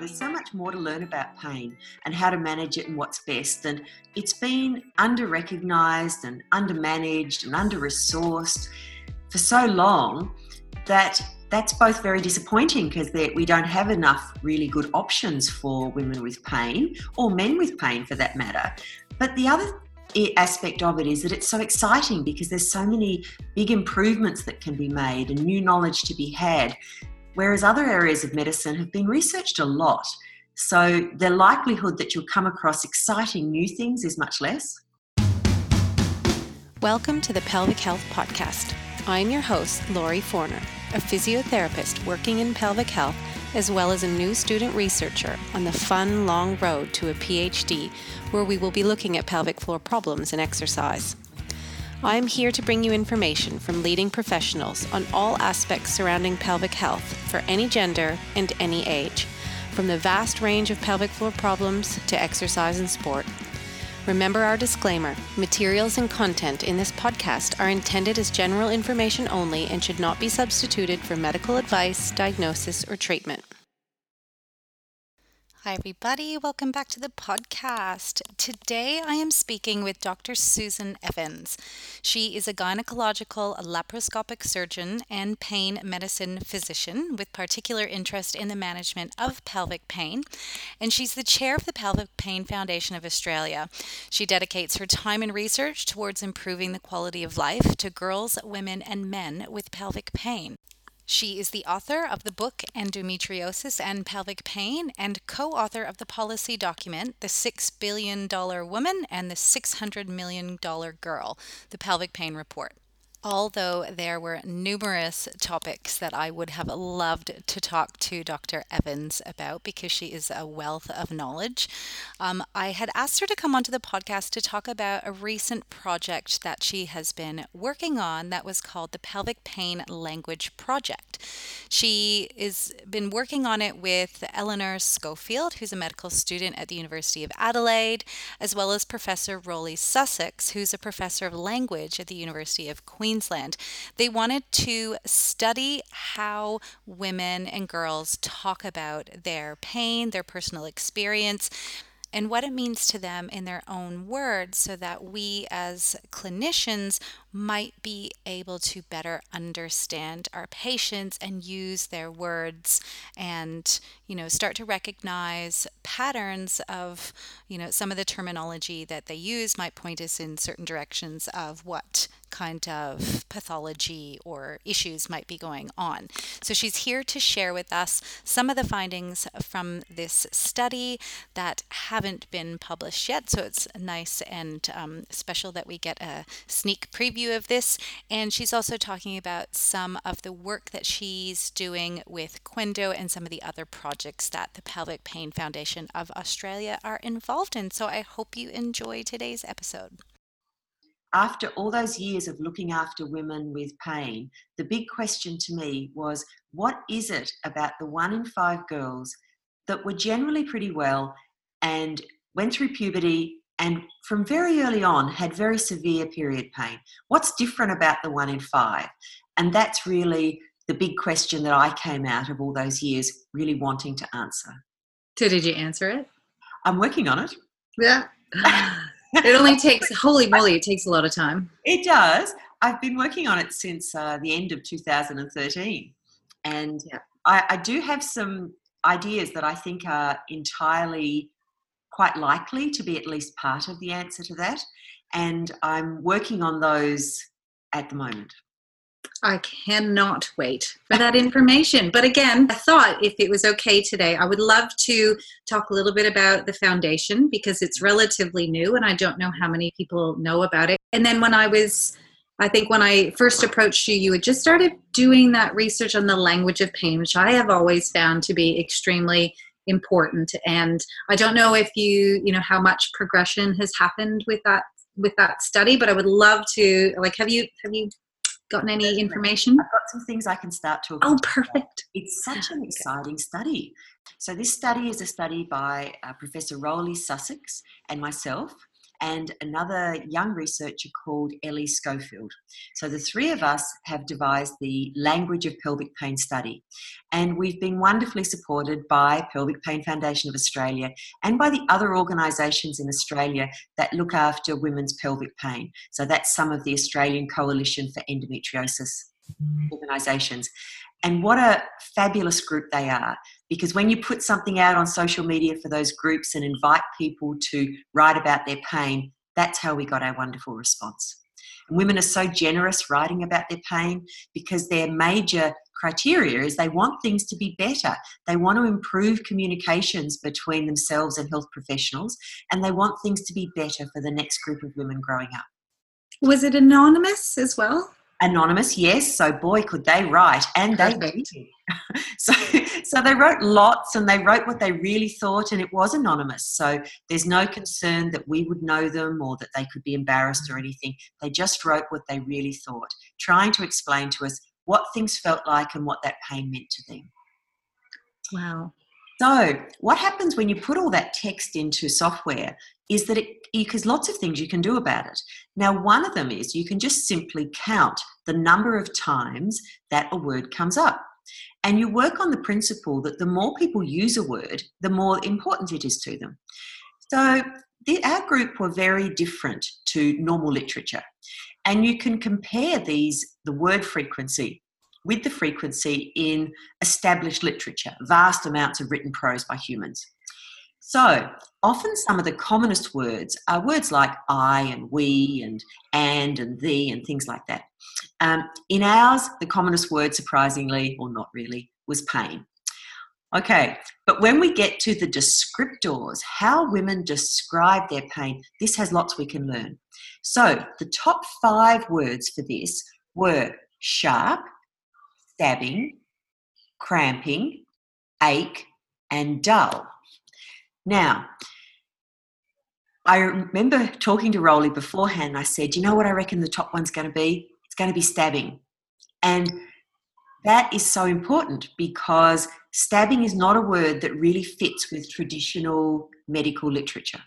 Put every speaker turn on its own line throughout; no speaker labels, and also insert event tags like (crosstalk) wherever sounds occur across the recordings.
There's so much more to learn about pain and how to manage it and what's best. And it's been under recognized and under managed and under resourced for so long that that's both very disappointing because we don't have enough really good options for women with pain or men with pain for that matter. But the other aspect of it is that it's so exciting because there's so many big improvements that can be made and new knowledge to be had whereas other areas of medicine have been researched a lot. So the likelihood that you'll come across exciting new things is much less.
Welcome to the Pelvic Health Podcast. I'm your host, Laurie Forner, a physiotherapist working in pelvic health, as well as a new student researcher on the fun, long road to a PhD, where we will be looking at pelvic floor problems and exercise. I'm here to bring you information from leading professionals on all aspects surrounding pelvic health for any gender and any age, from the vast range of pelvic floor problems to exercise and sport. Remember our disclaimer materials and content in this podcast are intended as general information only and should not be substituted for medical advice, diagnosis, or treatment. Hi, everybody. Welcome back to the podcast. Today I am speaking with Dr. Susan Evans. She is a gynecological laparoscopic surgeon and pain medicine physician with particular interest in the management of pelvic pain, and she's the chair of the Pelvic Pain Foundation of Australia. She dedicates her time and research towards improving the quality of life to girls, women, and men with pelvic pain. She is the author of the book Endometriosis and Pelvic Pain and co author of the policy document The $6 Billion Woman and the $600 Million Girl, the Pelvic Pain Report although there were numerous topics that I would have loved to talk to Dr. Evans about because she is a wealth of knowledge, um, I had asked her to come onto the podcast to talk about a recent project that she has been working on that was called the Pelvic Pain Language Project. She has been working on it with Eleanor Schofield, who's a medical student at the University of Adelaide, as well as Professor Roly Sussex, who's a professor of language at the University of Queensland. Queensland. They wanted to study how women and girls talk about their pain, their personal experience and what it means to them in their own words so that we as clinicians might be able to better understand our patients and use their words and you know start to recognize patterns of you know some of the terminology that they use might point us in certain directions of what kind of pathology or issues might be going on. So she's here to share with us some of the findings from this study that haven't been published yet. So it's nice and um, special that we get a sneak preview preview of this, and she's also talking about some of the work that she's doing with Qendo and some of the other projects that the Pelvic Pain Foundation of Australia are involved in. So I hope you enjoy today's episode.
After all those years of looking after women with pain, the big question to me was what is it about the one in five girls that were generally pretty well and went through puberty and from very early on had very severe period pain. What's different about the one in five? And that's really the big question that I came out of all those years really wanting to answer.
So, did you answer it?
I'm working on it.
Yeah. (laughs) it only takes, holy moly, it takes a lot of time.
It does. I've been working on it since uh, the end of 2013. And yeah. I, I do have some ideas that I think are entirely quite likely to be at least part of the answer to that. And I'm working on those at the moment.
I cannot wait for that information. But again, I thought if it was okay today, I would love to talk a little bit about the foundation because it's relatively new and I don't know how many people know about it. And then when I was, I think when I first approached you, you had just started doing that research on the language of pain, which I have always found to be extremely important. And i don't know if you you know how much progression has happened with that with that study but i would love to like have you have you gotten any information?
I've got some things i can start to
oh perfect.
It's such an (gasps) exciting study. So this study is a study by uh, professor Roly sussex and myself and another young researcher called Ellie Schofield. So the three of us have devised the Language of Pelvic Pain study. And we've been wonderfully supported by Pelvic Pain Foundation of Australia and by the other organisations in Australia that look after women's pelvic pain. So that's some of the Australian Coalition for Endometriosis mm. organisations. And what a fabulous group they are. Because when you put something out on social media for those groups and invite people to write about their pain, that's how we got our wonderful response. And women are so generous writing about their pain because their major criteria is they want things to be better. They want to improve communications between themselves and health professionals, and they want things to be better for the next group of women growing up.
Was it anonymous as well?
Anonymous yes so boy could they write and they did (laughs) so so they wrote lots and they wrote what they really thought and it was anonymous. So there's no concern that we would know them or that they could be embarrassed or anything. They just wrote what they really thought trying to explain to us what things felt like and what that pain meant to them.
Wow
so, what happens when you put all that text into software is that it, because lots of things you can do about it. Now, one of them is you can just simply count the number of times that a word comes up. And you work on the principle that the more people use a word, the more important it is to them. So, the, our group were very different to normal literature. And you can compare these, the word frequency with the frequency in established literature, vast amounts of written prose by humans. So, often some of the commonest words are words like I and we and and and thee and things like that. Um, in ours, the commonest word, surprisingly, or not really, was pain. Okay, but when we get to the descriptors, how women describe their pain, this has lots we can learn. So, the top five words for this were sharp, stabbing, cramping, ache, and dull. Now, I remember talking to Roly beforehand. I said, You know what I reckon the top one's going to be? It's going to be stabbing. And that is so important because stabbing is not a word that really fits with traditional medical literature.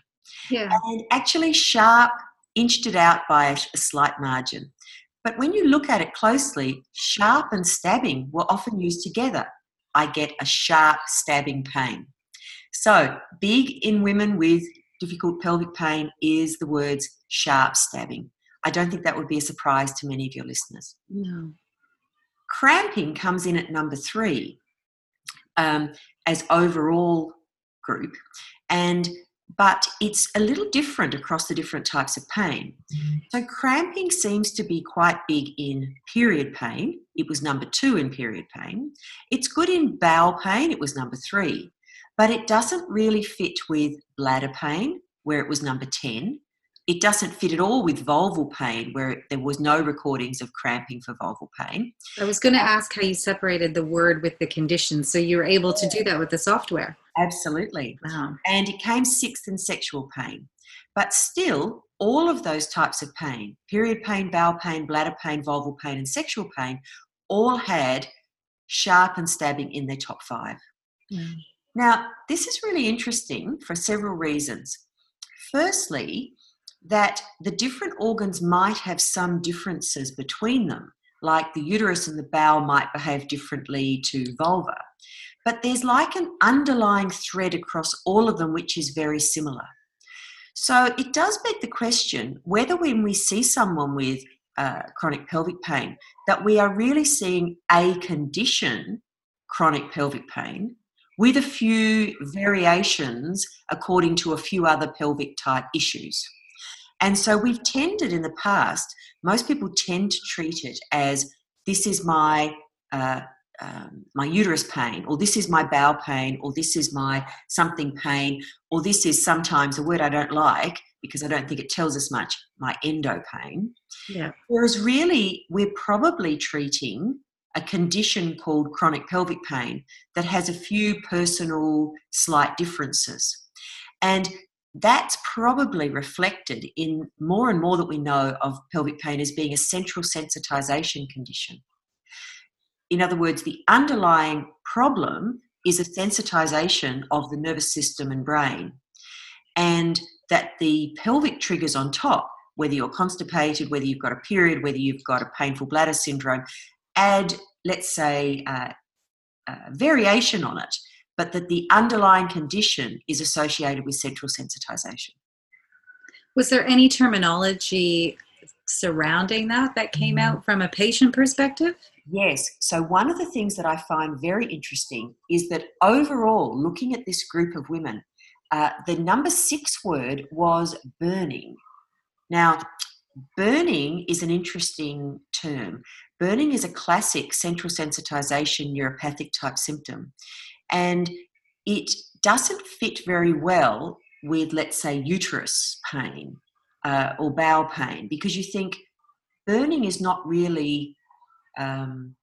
Yeah.
And actually, Sharp inched it out by a slight margin. But when you look at it closely, sharp and stabbing were often used together. I get a sharp stabbing pain. So, big in women with difficult pelvic pain is the words sharp stabbing. I don't think that would be a surprise to many of your listeners.
No.
Cramping comes in at number three um, as overall group. And but it's a little different across the different types of pain. Mm-hmm. So, cramping seems to be quite big in period pain. It was number two in period pain. It's good in bowel pain. It was number three. But it doesn't really fit with bladder pain, where it was number 10. It doesn't fit at all with vulval pain, where there was no recordings of cramping for vulval pain.
I was going to ask how you separated the word with the condition. So you were able to do that with the software.
Absolutely.
Wow.
And it came sixth in sexual pain. But still, all of those types of pain period pain, bowel pain, bladder pain, vulval pain, and sexual pain all had sharp and stabbing in their top five. Mm. Now, this is really interesting for several reasons. Firstly, that the different organs might have some differences between them, like the uterus and the bowel might behave differently to vulva. But there's like an underlying thread across all of them, which is very similar. So it does beg the question whether when we see someone with uh, chronic pelvic pain, that we are really seeing a condition, chronic pelvic pain, with a few variations according to a few other pelvic type issues. And so we've tended in the past, most people tend to treat it as this is my uh, um, my uterus pain, or this is my bowel pain, or this is my something pain, or this is sometimes a word I don't like because I don't think it tells us much, my endo pain.
Yeah.
Whereas really, we're probably treating a condition called chronic pelvic pain that has a few personal slight differences. And that's probably reflected in more and more that we know of pelvic pain as being a central sensitization condition. In other words, the underlying problem is a sensitization of the nervous system and brain. And that the pelvic triggers on top, whether you're constipated, whether you've got a period, whether you've got a painful bladder syndrome, add, let's say, uh, uh, variation on it, but that the underlying condition is associated with central sensitization.
Was there any terminology surrounding that that came
Mm-hmm.
out from a patient perspective?
Yes. So, one of the things that I find very interesting is that overall, looking at this group of women, uh, the number six word was burning. Now, burning is an interesting term. Burning is a classic central sensitization neuropathic type symptom, and it doesn't fit very well with, let's say, uterus pain uh, or bowel pain because you think burning is not really um,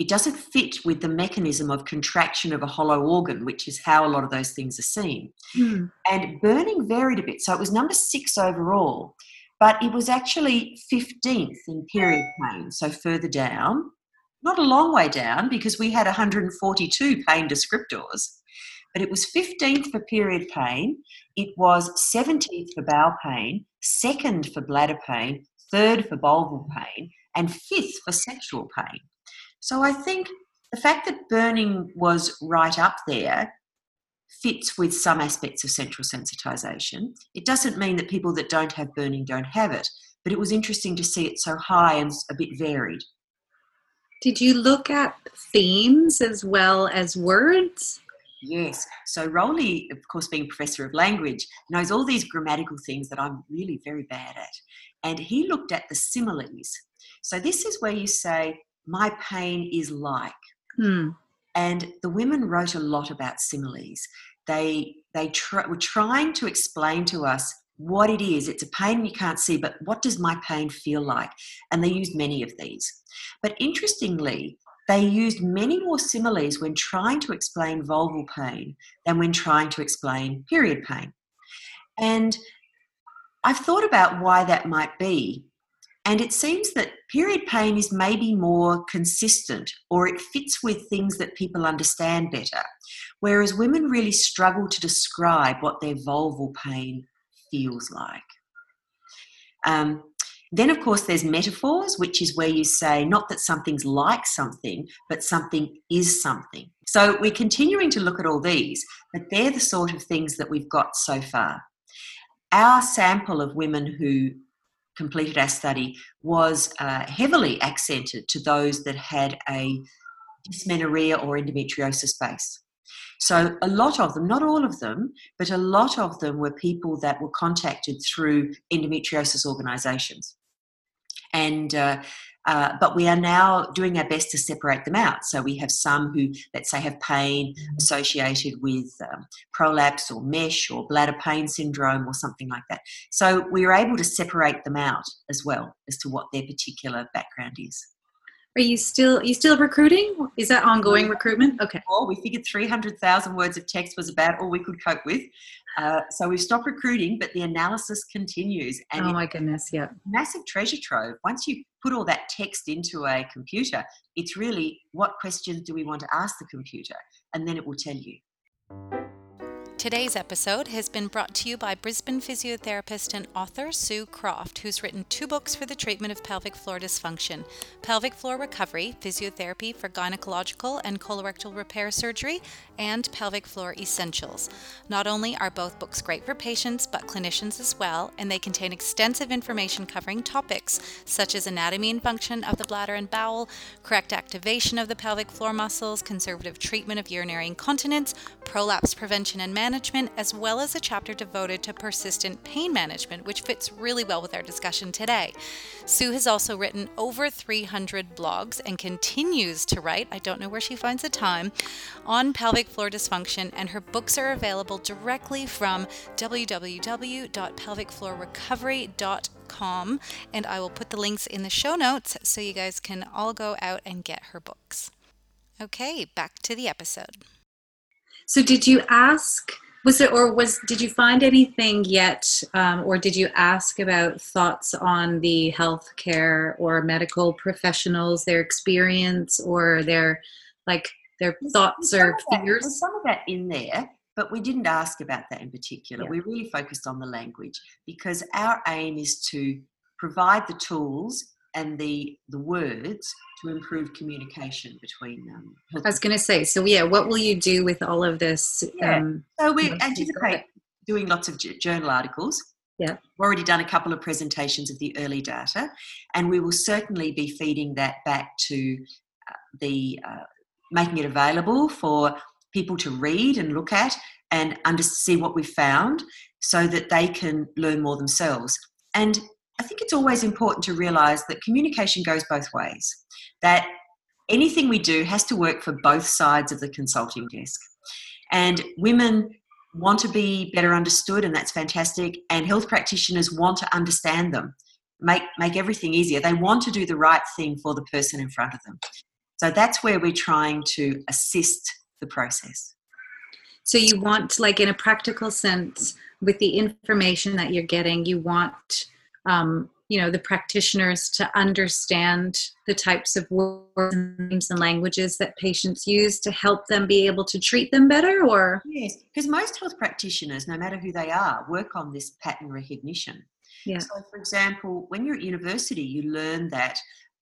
it doesn't fit with the mechanism of contraction of a hollow organ, which is how a lot of those things are seen.
Hmm.
And burning varied a bit. So it was number six overall, but it was actually 15th in period pain, so further down. Not a long way down because we had 142 pain descriptors, but it was 15th for period pain. It was 17th for bowel pain, second for bladder pain, third for vulval pain, and fifth for sexual pain. So I think the fact that burning was right up there fits with some aspects of central sensitization. It doesn't mean that people that don't have burning don't have it, but it was interesting to see it so high and a bit varied.
Did you look at themes as well as words?
Yes. So Roly, of course, being professor of language, knows all these grammatical things that I'm really very bad at. And he looked at the similes. So this is where you say, my pain is like.
Hmm.
And the women wrote a lot about similes. They they tr- were trying to explain to us what it is. It's a pain you can't see, but what does my pain feel like? And they used many of these. But interestingly, they used many more similes when trying to explain vulval pain than when trying to explain period pain. And I've thought about why that might be. And it seems that period pain is maybe more consistent or it fits with things that people understand better, whereas women really struggle to describe what their vulval pain feels like. Um, then, of course, there's metaphors, which is where you say not that something's like something, but something is something. So we're continuing to look at all these, but they're the sort of things that we've got so far. Our sample of women who completed our study was uh, heavily accented to those that had a dysmenorrhea or endometriosis base. So, a lot of them, not all of them, but a lot of them were people that were contacted through endometriosis organisations. And uh, uh, but we are now doing our best to separate them out. So we have some who, let's say, have pain associated with um, prolapse or mesh or bladder pain syndrome or something like that. So we are able to separate them out as well as to what their particular background is.
Are you still are you still recruiting? Is that ongoing recruitment? Okay.
Or we figured 300,000 words of text was about all we could cope with. Uh, so we've stopped recruiting, but the analysis continues. And
oh my goodness, yeah.
massive treasure trove. Once you put all that text into a computer, it's really what questions do we want to ask the computer? And then it will tell you.
Today's episode has been brought to you by Brisbane physiotherapist and author Sue Croft, who's written two books for the treatment of pelvic floor dysfunction Pelvic Floor Recovery, Physiotherapy for Gynecological and Colorectal Repair Surgery, and Pelvic Floor Essentials. Not only are both books great for patients, but clinicians as well, and they contain extensive information covering topics such as anatomy and function of the bladder and bowel, correct activation of the pelvic floor muscles, conservative treatment of urinary incontinence, prolapse prevention and management, as well as a chapter devoted to persistent pain management, which fits really well with our discussion today. Sue has also written over 300 blogs and continues to write, I don't know where she finds the time, on pelvic floor dysfunction, and her books are available directly from www.pelvicfloorrecovery.com. And I will put the links in the show notes so you guys can all go out and get her books. Okay, back to the episode.
So did you ask was it or was did you find anything yet um, or did you ask about thoughts on the healthcare or medical professionals their experience or their like their thoughts
There's
or
some of that-
fears
There's some of that in there, but we didn't ask about that in particular.
Yeah.
We really focused on the language because our aim is to provide the tools and the the words to improve communication between them.
I was going to say, so yeah, what will you do with all of this?
Yeah.
Um,
So we anticipate doing lots of journal articles.
Yeah.
We've already done a couple of presentations of the early data, and we will certainly be feeding that back to uh, the uh, making it available for people to read and look at and under see what we've found, so that they can learn more themselves. And I think it's always important to realise that communication goes both ways. That anything we do has to work for both sides of the consulting desk. And women want to be better understood, and that's fantastic. And health practitioners want to understand them, make, make everything easier. They want to do the right thing for the person in front of them. So that's where we're trying to assist the process.
so you want, like, in a practical sense, with the information that you're getting, you want, um, you know, the practitioners to understand the types of words and languages that patients use to help them be able to treat them better, or
Yes, because most health practitioners, no matter who they are, work on this pattern recognition.
Yeah.
So, for example, when you're at university, you learn that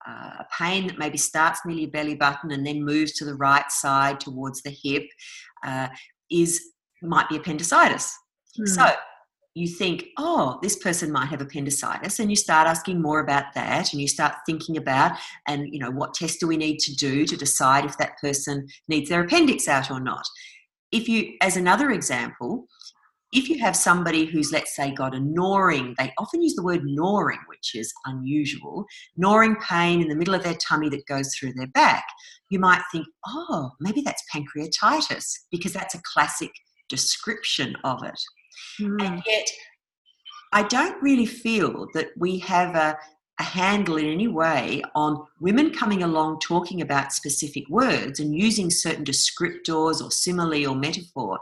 uh, a pain that maybe starts near your belly button and then moves to the right side towards the hip uh, is might be appendicitis.
Hmm.
So you think, oh, this person might have appendicitis, and you start asking more about that, and you start thinking about, and you know, what test do we need to do to decide if that person needs their appendix out or not? If you, as another example, if you have somebody who's, let's say, got a gnawing, they often use the word gnawing, which is unusual, gnawing pain in the middle of their tummy that goes through their back, you might think, oh, maybe that's pancreatitis, because that's a classic description of it.
Hmm.
And yet, I don't really feel that we have a, a handle in any way on women coming along talking about specific words and using certain descriptors or simile or metaphor,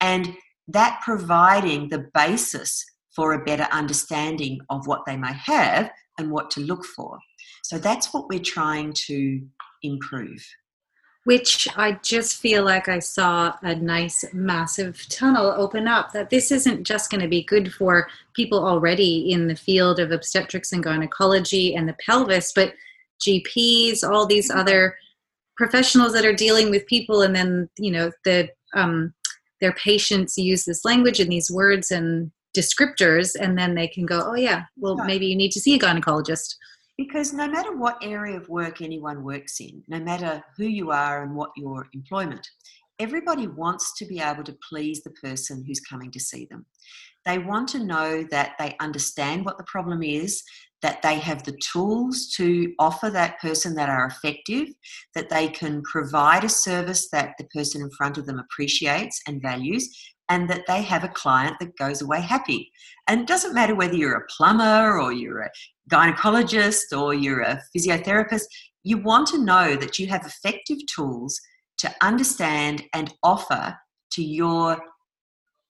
and that providing the basis for a better understanding of what they may have and what to look for. So that's what we're trying to improve.
Which I just feel like I saw a nice massive tunnel open up that this isn't just going to be good for people already in the field of obstetrics and gynecology and the pelvis, but GPs, all these other professionals that are dealing with people and then, you know, the um, their patients use this language and these words and descriptors and then they can go, "Oh yeah, well
Right.
maybe you need to see a gynecologist."
Because no matter what area of work anyone works in, no matter who you are and what your employment, everybody wants to be able to please the person who's coming to see them. They want to know that they understand what the problem is, that they have the tools to offer that person that are effective, that they can provide a service that the person in front of them appreciates and values, and that they have a client that goes away happy. And it doesn't matter whether you're a plumber or you're a gynecologist or you're a physiotherapist, you want to know that you have effective tools to understand and offer to your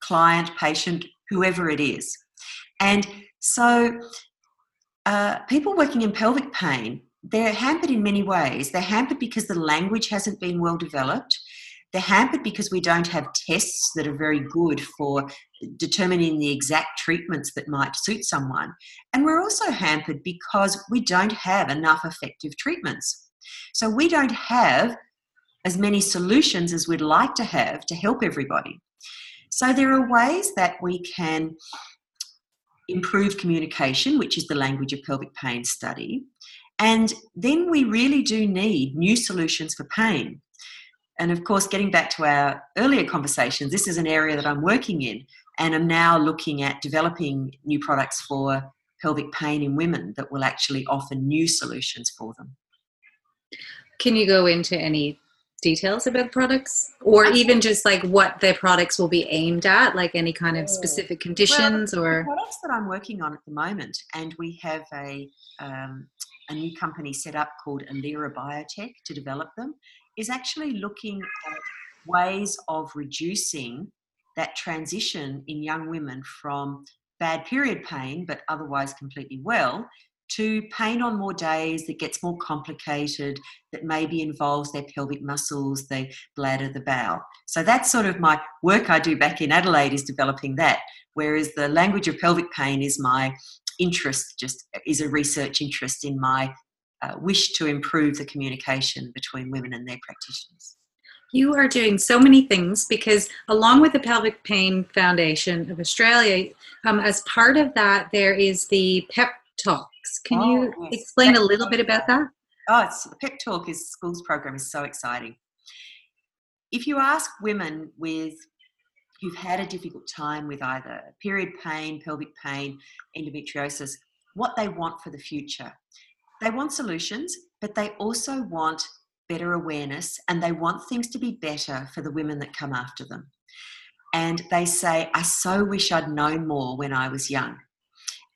client, patient, whoever it is. And so, uh, people working in pelvic pain, they're hampered in many ways. They're hampered because the language hasn't been well developed. They're hampered because we don't have tests that are very good for determining the exact treatments that might suit someone. And we're also hampered because we don't have enough effective treatments. So we don't have as many solutions as we'd like to have to help everybody. So there are ways that we can improve communication, which is the language of pelvic pain study. And then we really do need new solutions for pain. And of course, getting back to our earlier conversations, this is an area that I'm working in, and I'm now looking at developing new products for pelvic pain in women that will actually offer new solutions for them.
Can you go into any details about products or even just like what their products will be aimed at, like any kind of specific conditions
The
or?
products that I'm working on at the moment, and we have a um, a new company set up called Alyra Biotech to develop them, is actually looking at ways of reducing that transition in young women from bad period pain, but otherwise completely well, to pain on more days that gets more complicated, that maybe involves their pelvic muscles, the bladder, the bowel. So that's sort of my work I do back in Adelaide is developing that. Whereas the language of pelvic pain is my interest, just is a research interest in my uh, wish to improve the communication between women and their practitioners.
You are doing so many things because, along with the Pelvic Pain Foundation of Australia, um, as part of that, there is the PPEP Talks. Can oh, you yes. explain PPEP a little bit about that?
Oh, it's, PPEP Talk is schools program is so exciting. If you ask women with who've had a difficult time with either period pain, pelvic pain, endometriosis, what they want for the future, they want solutions, but they also want better awareness and they want things to be better for the women that come after them. And they say, I so wish I'd known more when I was young.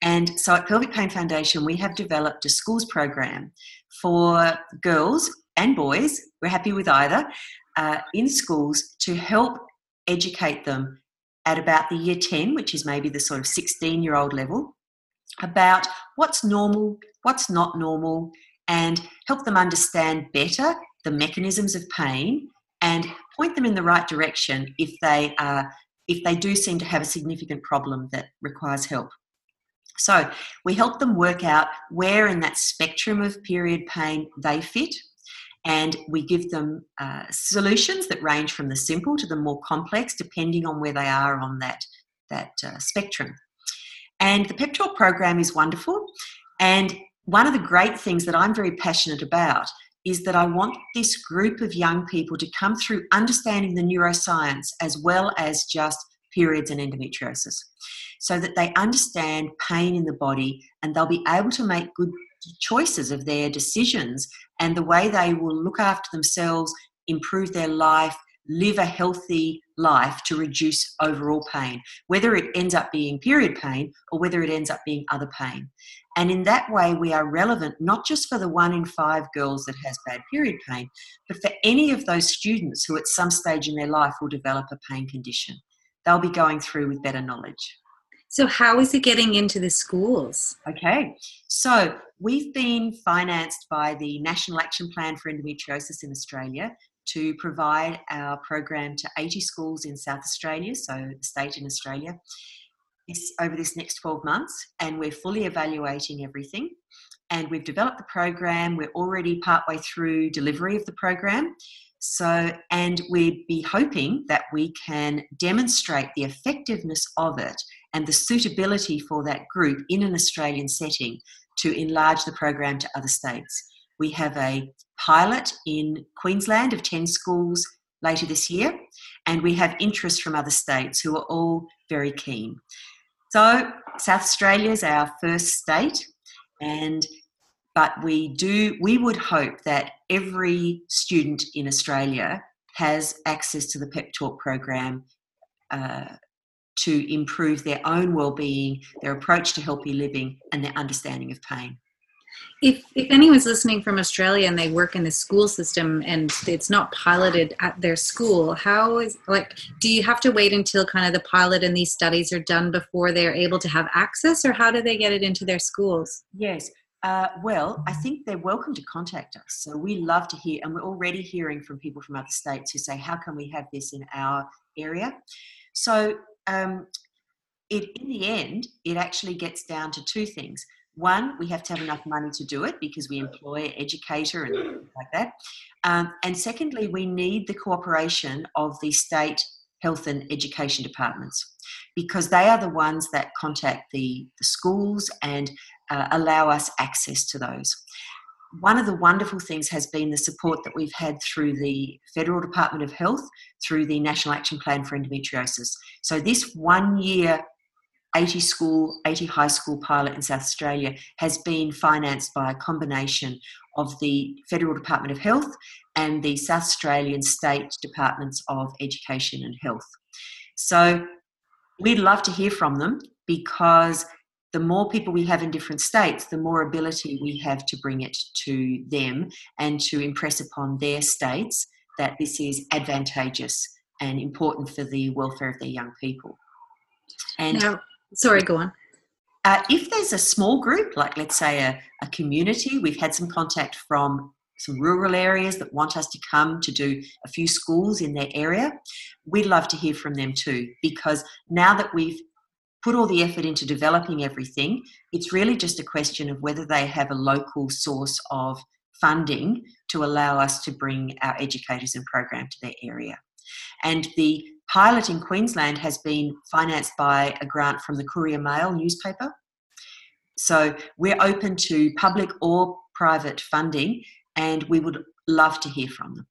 And so at Pelvic Pain Foundation, we have developed a schools program for girls and boys, we're happy with either, uh, in schools to help educate them at about the year 10, which is maybe the sort of 16 year old level, about what's normal, what's not normal, and help them understand better the mechanisms of pain and point them in the right direction if they are if they do seem to have a significant problem that requires help. So we help them work out where in that spectrum of period pain they fit, and we give them uh, solutions that range from the simple to the more complex, depending on where they are on that that uh, spectrum. And the PPEP Talk program is wonderful, and one of the great things that I'm very passionate about is that I want this group of young people to come through understanding the neuroscience as well as just periods and endometriosis so that they understand pain in the body and they'll be able to make good choices of their decisions and the way they will look after themselves, improve their life, live a healthy life to reduce overall pain, whether it ends up being period pain or whether it ends up being other pain. And in that way, we are relevant not just for the one in five girls that has bad period pain, but for any of those students who at some stage in their life will develop a pain condition. They'll be going through with better knowledge.
So, how is it getting into the schools?
Okay, so we've been financed by the National Action Plan for Endometriosis in Australia to provide our program to 80 schools in South Australia, so the state in Australia, this, over this next 12 months. And we're fully evaluating everything. And we've developed the program. We're already partway through delivery of the program. So, and we'd be hoping that we can demonstrate the effectiveness of it and the suitability for that group in an Australian setting to enlarge the program to other states. We have a pilot in Queensland of 10 schools later this year, and we have interest from other states who are all very keen. So, South Australia is our first state, and but we do we would hope that every student in Australia has access to the PPEP Talk program uh, to improve their own well-being, their approach to healthy living, and their understanding of pain.
If if anyone's listening from Australia and they work in the school system and it's not piloted at their school, how is like do you have to wait until kind of the pilot and these studies are done before they're able to have access, or how do they get it into their schools?
Yes. Uh, well, I think they're welcome to contact us. So we love to hear, and we're already hearing from people from other states who say, "How can we have this in our area?" So um, it, in the end, it actually gets down to two things. One, we have to have enough money to do it because we employ an educator and like that. Um, and secondly, we need the cooperation of the state health and education departments because they are the ones that contact the, the schools and uh, allow us access to those. One of the wonderful things has been the support that we've had through the Federal Department of Health, through the National Action Plan for Endometriosis. So, this one year 80 school, 80 high school pilot in South Australia has been financed by a combination of the Federal Department of Health and the South Australian State Departments of Education and Health. So we'd love to hear from them because the more people we have in different states, the more ability we have to bring it to them and to impress upon their states that this is advantageous and important for the welfare of their young people.
And now, sorry, go on.
Uh, if there's a small group, like let's say a, a community, we've had some contact from some rural areas that want us to come to do a few schools in their area, we'd love to hear from them too. Because now that we've put all the effort into developing everything, it's really just a question of whether they have a local source of funding to allow us to bring our educators and program to their area. And the pilot in Queensland has been financed by a grant from the Courier Mail newspaper. So we're open to public or private funding, and we would love to hear from them.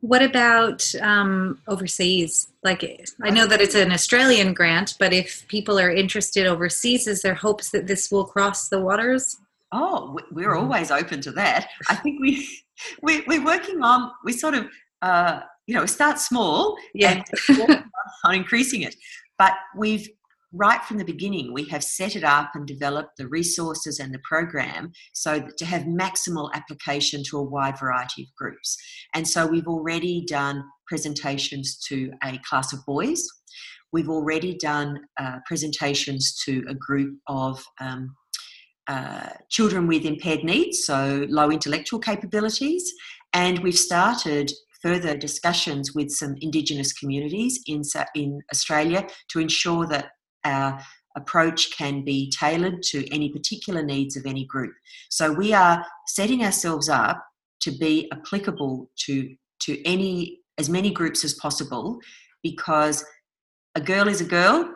What about um, overseas? Like, I know that it's an Australian grant, but if people are interested overseas, is there hopes that this will cross the waters?
Oh, we're mm-hmm. always open to that. I think we, (laughs) we we're working on. We sort of, uh, you know, start small
yeah. (laughs)
on increasing it. But we've right from the beginning, we have set it up and developed the resources and the program so to have maximal application to a wide variety of groups. And so we've already done presentations to a class of boys. We've already done uh, presentations to a group of um, uh, children with impaired needs, so low intellectual capabilities. And we've started further discussions with some Indigenous communities in, in Australia to ensure that our approach can be tailored to any particular needs of any group. So we are setting ourselves up to be applicable to, to any as many groups as possible because a girl is a girl.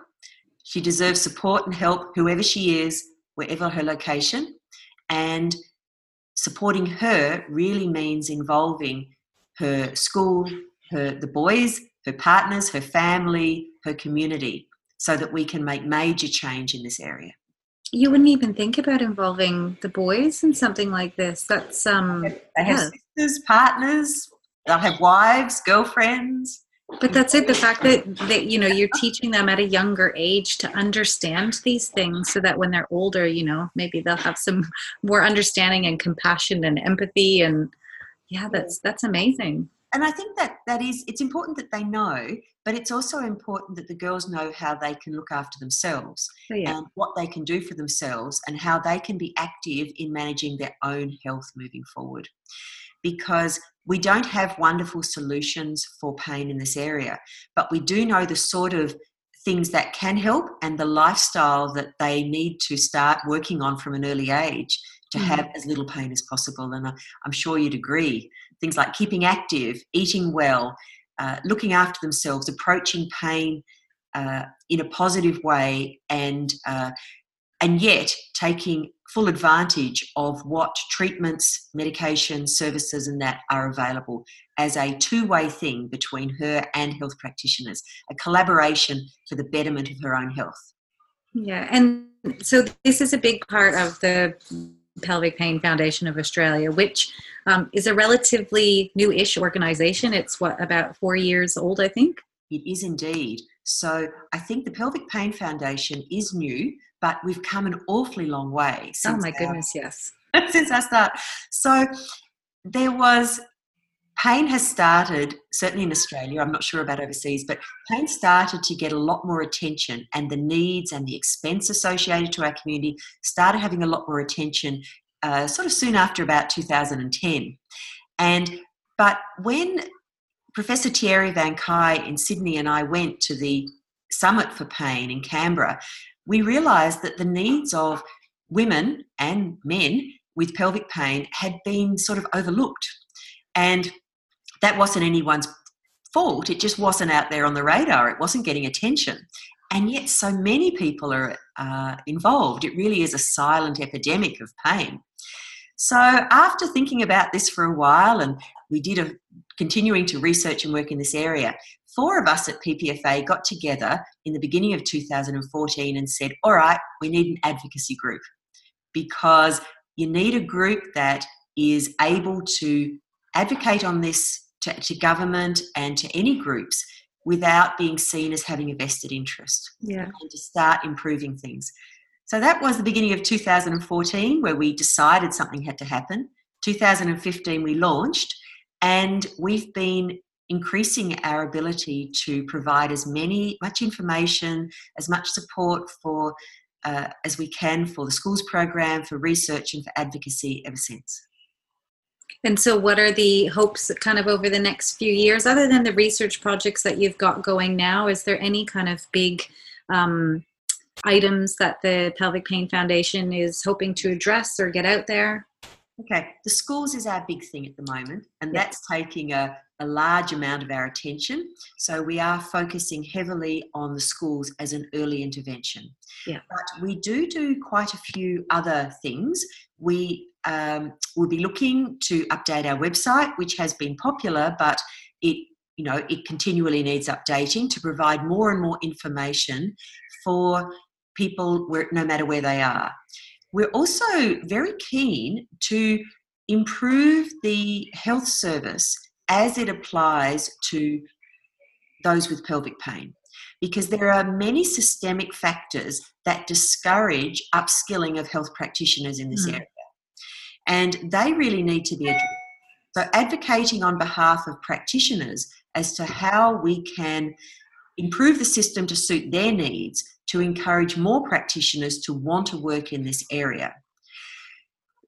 She deserves support and help, whoever she is, wherever her location. And supporting her really means involving her school, her the boys, her partners, her family, her community so that we can make major change in this area.
You wouldn't even think about involving the boys in something like this. That's um
they have yeah. sisters, partners, they'll have wives, girlfriends.
But that's it. The fact that that you know you're teaching them at a younger age to understand these things, so that when they're older, you know, maybe they'll have some more understanding and compassion and empathy. And yeah, that's that's amazing
and I think that that is it's important that they know, but it's also important that the girls know how they can look after themselves
oh, yeah.
and what they can do for themselves and how they can be active in managing their own health moving forward. Because we don't have wonderful solutions for pain in this area, but we do know the sort of things that can help and the lifestyle that they need to start working on from an early age to mm-hmm. have as little pain as possible. And I'm sure you'd agree. Things like keeping active, eating well, uh, looking after themselves, approaching pain uh, in a positive way, and uh, and yet taking full advantage of what treatments, medications, services, and that are available as a two-way thing between her and health practitioners, a collaboration for the betterment of her own health.
Yeah, and so this is a big part of the Pelvic Pain Foundation of Australia, which um, is a relatively new-ish organization. It's what about four years old, I think.
It is indeed. So I think the Pelvic Pain Foundation is new, but we've come an awfully long way.
oh my goodness, yes. (laughs)
since I start. So there was pain has started, certainly in Australia, I'm not sure about overseas, but pain started to get a lot more attention, and the needs and the expense associated to our community started having a lot more attention uh, sort of soon after about 2010. And but when Professor Thierry Vancaillie in Sydney and I went to the Summit for Pain in Canberra, we realised that the needs of women and men with pelvic pain had been sort of overlooked. And that wasn't anyone's fault. It just wasn't out there on the radar. It wasn't getting attention. And yet, so many people are uh, involved. It really is a silent epidemic of pain. So, after thinking about this for a while, and we did a continuing to research and work in this area, four of us at PPFA got together in the beginning of 2014 and said, All right, we need an advocacy group because you need a group that is able to advocate on this to, to government and to any groups without being seen as having a vested interest.
Yeah.
And to start improving things. So that was the beginning of 2014 where we decided something had to happen. 2015 we launched and we've been increasing our ability to provide as many much information as much support for uh, as we can for the schools program, for research, and for advocacy ever since.
And so, what are the hopes kind of over the next few years, other than the research projects that you've got going now? Is there any kind of big um, items that the Pelvic Pain Foundation is hoping to address or get out there?
Okay, the schools is our big thing at the moment, and that's taking a, a large amount of our attention. So we are focusing heavily on the schools as an early intervention.
Yeah.
But we do do quite a few other things. We um, will be looking to update our website, which has been popular, but it you know it continually needs updating to provide more and more information for people where no matter where they are we're also very keen to improve the health service as it applies to those with pelvic pain because there are many systemic factors that discourage upskilling of health practitioners in this mm. area and they really need to be addressed so advocating on behalf of practitioners as to how we can improve the system to suit their needs to encourage more practitioners to want to work in this area.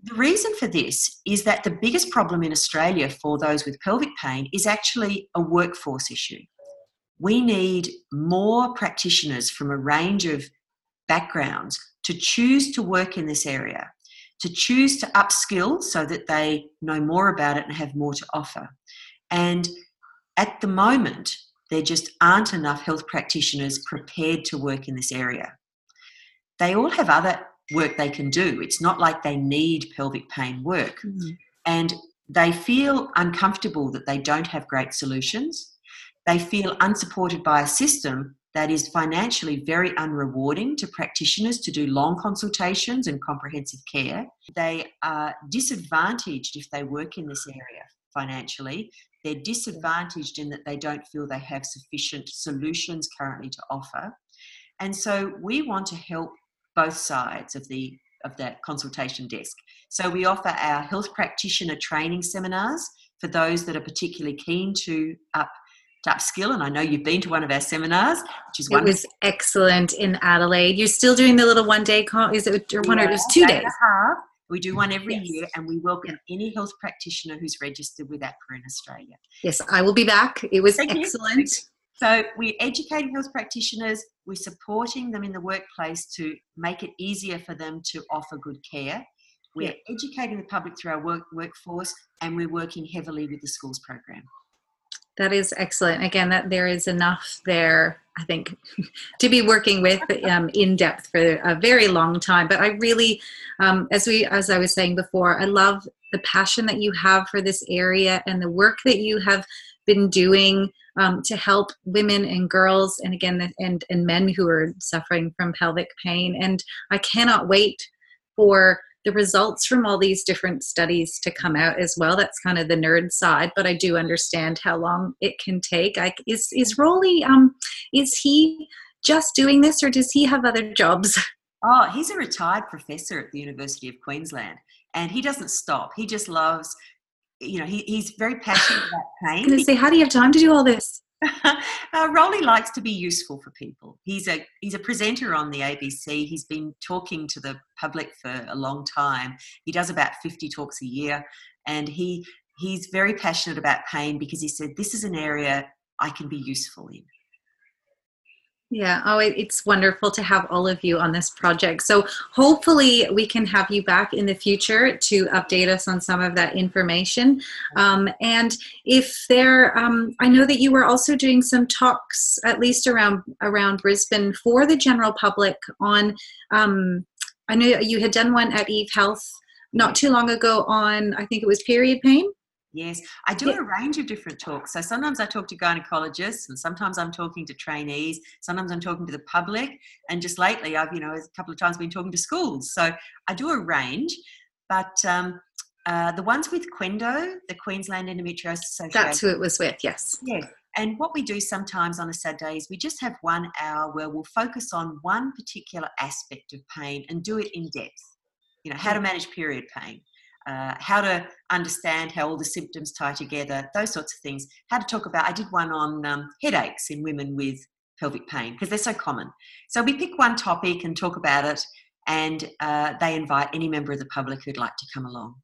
The reason for this is that the biggest problem in Australia for those with pelvic pain is actually a workforce issue. We need more practitioners from a range of backgrounds to choose to work in this area, to choose to upskill so that they know more about it and have more to offer. And at the moment, there just aren't enough health practitioners prepared to work in this area. They all have other work they can do. It's not like they need pelvic pain work. Mm-hmm. And they feel uncomfortable that they don't have great solutions. They feel unsupported by a system that is financially very unrewarding to practitioners to do long consultations and comprehensive care. They are disadvantaged if they work in this area financially they're disadvantaged in that they don't feel they have sufficient solutions currently to offer. And so we want to help both sides of the of that consultation desk. So we offer our health practitioner training seminars for those that are particularly keen to up to upskill. And I know you've been to one of our seminars, which is
it was excellent in Adelaide. You're still doing the little one day call. Is it one yeah, or it was two days?
We do one every yes. year, and we welcome any health practitioner who's registered with AHPRA in Australia.
Yes, I will be back. It was Thank excellent. You.
So we're educating health practitioners, we're supporting them in the workplace to make it easier for them to offer good care. We're yeah. educating the public through our work, workforce, and we're working heavily with the schools program.
That is excellent. Again, that there is enough there, I think, (laughs) to be working with um, in depth for a very long time. But I really, um, as we, as I was saying before, I love the passion that you have for this area and the work that you have been doing um, to help women and girls, and again, and and men who are suffering from pelvic pain. And I cannot wait for the results from all these different studies to come out as well. That's kind of the nerd side, but I do understand how long it can take. I, is is Roly? Um, is he just doing this, or does he have other jobs? (laughs)
Oh, he's a retired professor at the University of Queensland, and he doesn't stop. He just loves, you know, he, he's very passionate about pain.
I was say, how do you have time to do all this? (laughs)
uh, Roly likes to be useful for people. He's a he's a presenter on the ABC. He's been talking to the public for a long time. He does about fifty talks a year, and he he's very passionate about pain because he said this is an area I can be useful in.
Yeah, oh, it's wonderful to have all of you on this project. So, hopefully, we can have you back in the future to update us on some of that information. Um, and if there, um, I know that you were also doing some talks, at least around around Brisbane, for the general public on. Um, I know you had done one at Eve Health not too long ago on, I think it was period pain.
Yes, I do a range of different talks. So sometimes I talk to gynecologists, and sometimes I'm talking to trainees. Sometimes I'm talking to the public, and just lately, I've you know a couple of times been talking to schools. So I do a range, but um, uh, the ones with Qendo, the Queensland Endometriosis Association.
That's who it was with. Yes.
Yeah. And what we do sometimes on a Saturday is we just have one hour where we'll focus on one particular aspect of pain and do it in depth. You know, how to manage period pain uh, how to understand how all the symptoms tie together, those sorts of things. How to talk about, I did one on um, headaches in women with pelvic pain because they're so common. So we pick one topic and talk about it, and uh, they invite any member of the public who'd like to come along.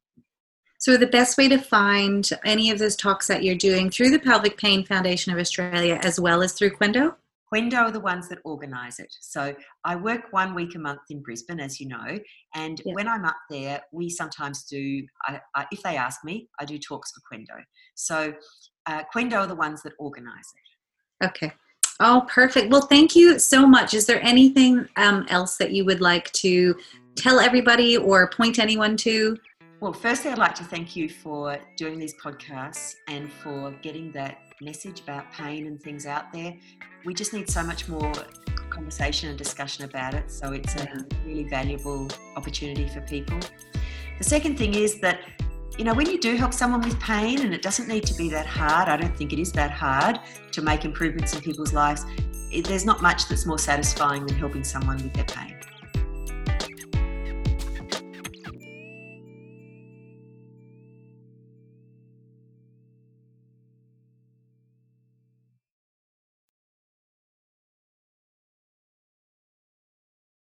So, the best way to find any of those talks that you're doing through the Pelvic Pain Foundation of Australia as well as through Qendo?
Qendo are the ones that organise it. So I work one week a month in Brisbane, as you know, and yeah. when I'm up there, we sometimes do. I, I, if they ask me, I do talks for Qendo. So uh, Qendo are the ones that organise it.
Okay. Oh, perfect. Well, thank you so much. Is there anything um, else that you would like to tell everybody or point anyone to?
Well, firstly, I'd like to thank you for doing these podcasts and for getting that message about pain and things out there. We just need so much more conversation and discussion about it. So it's a really valuable opportunity for people. The second thing is that, you know, when you do help someone with pain, and it doesn't need to be that hard, I don't think it is that hard to make improvements in people's lives, there's not much that's more satisfying than helping someone with their pain.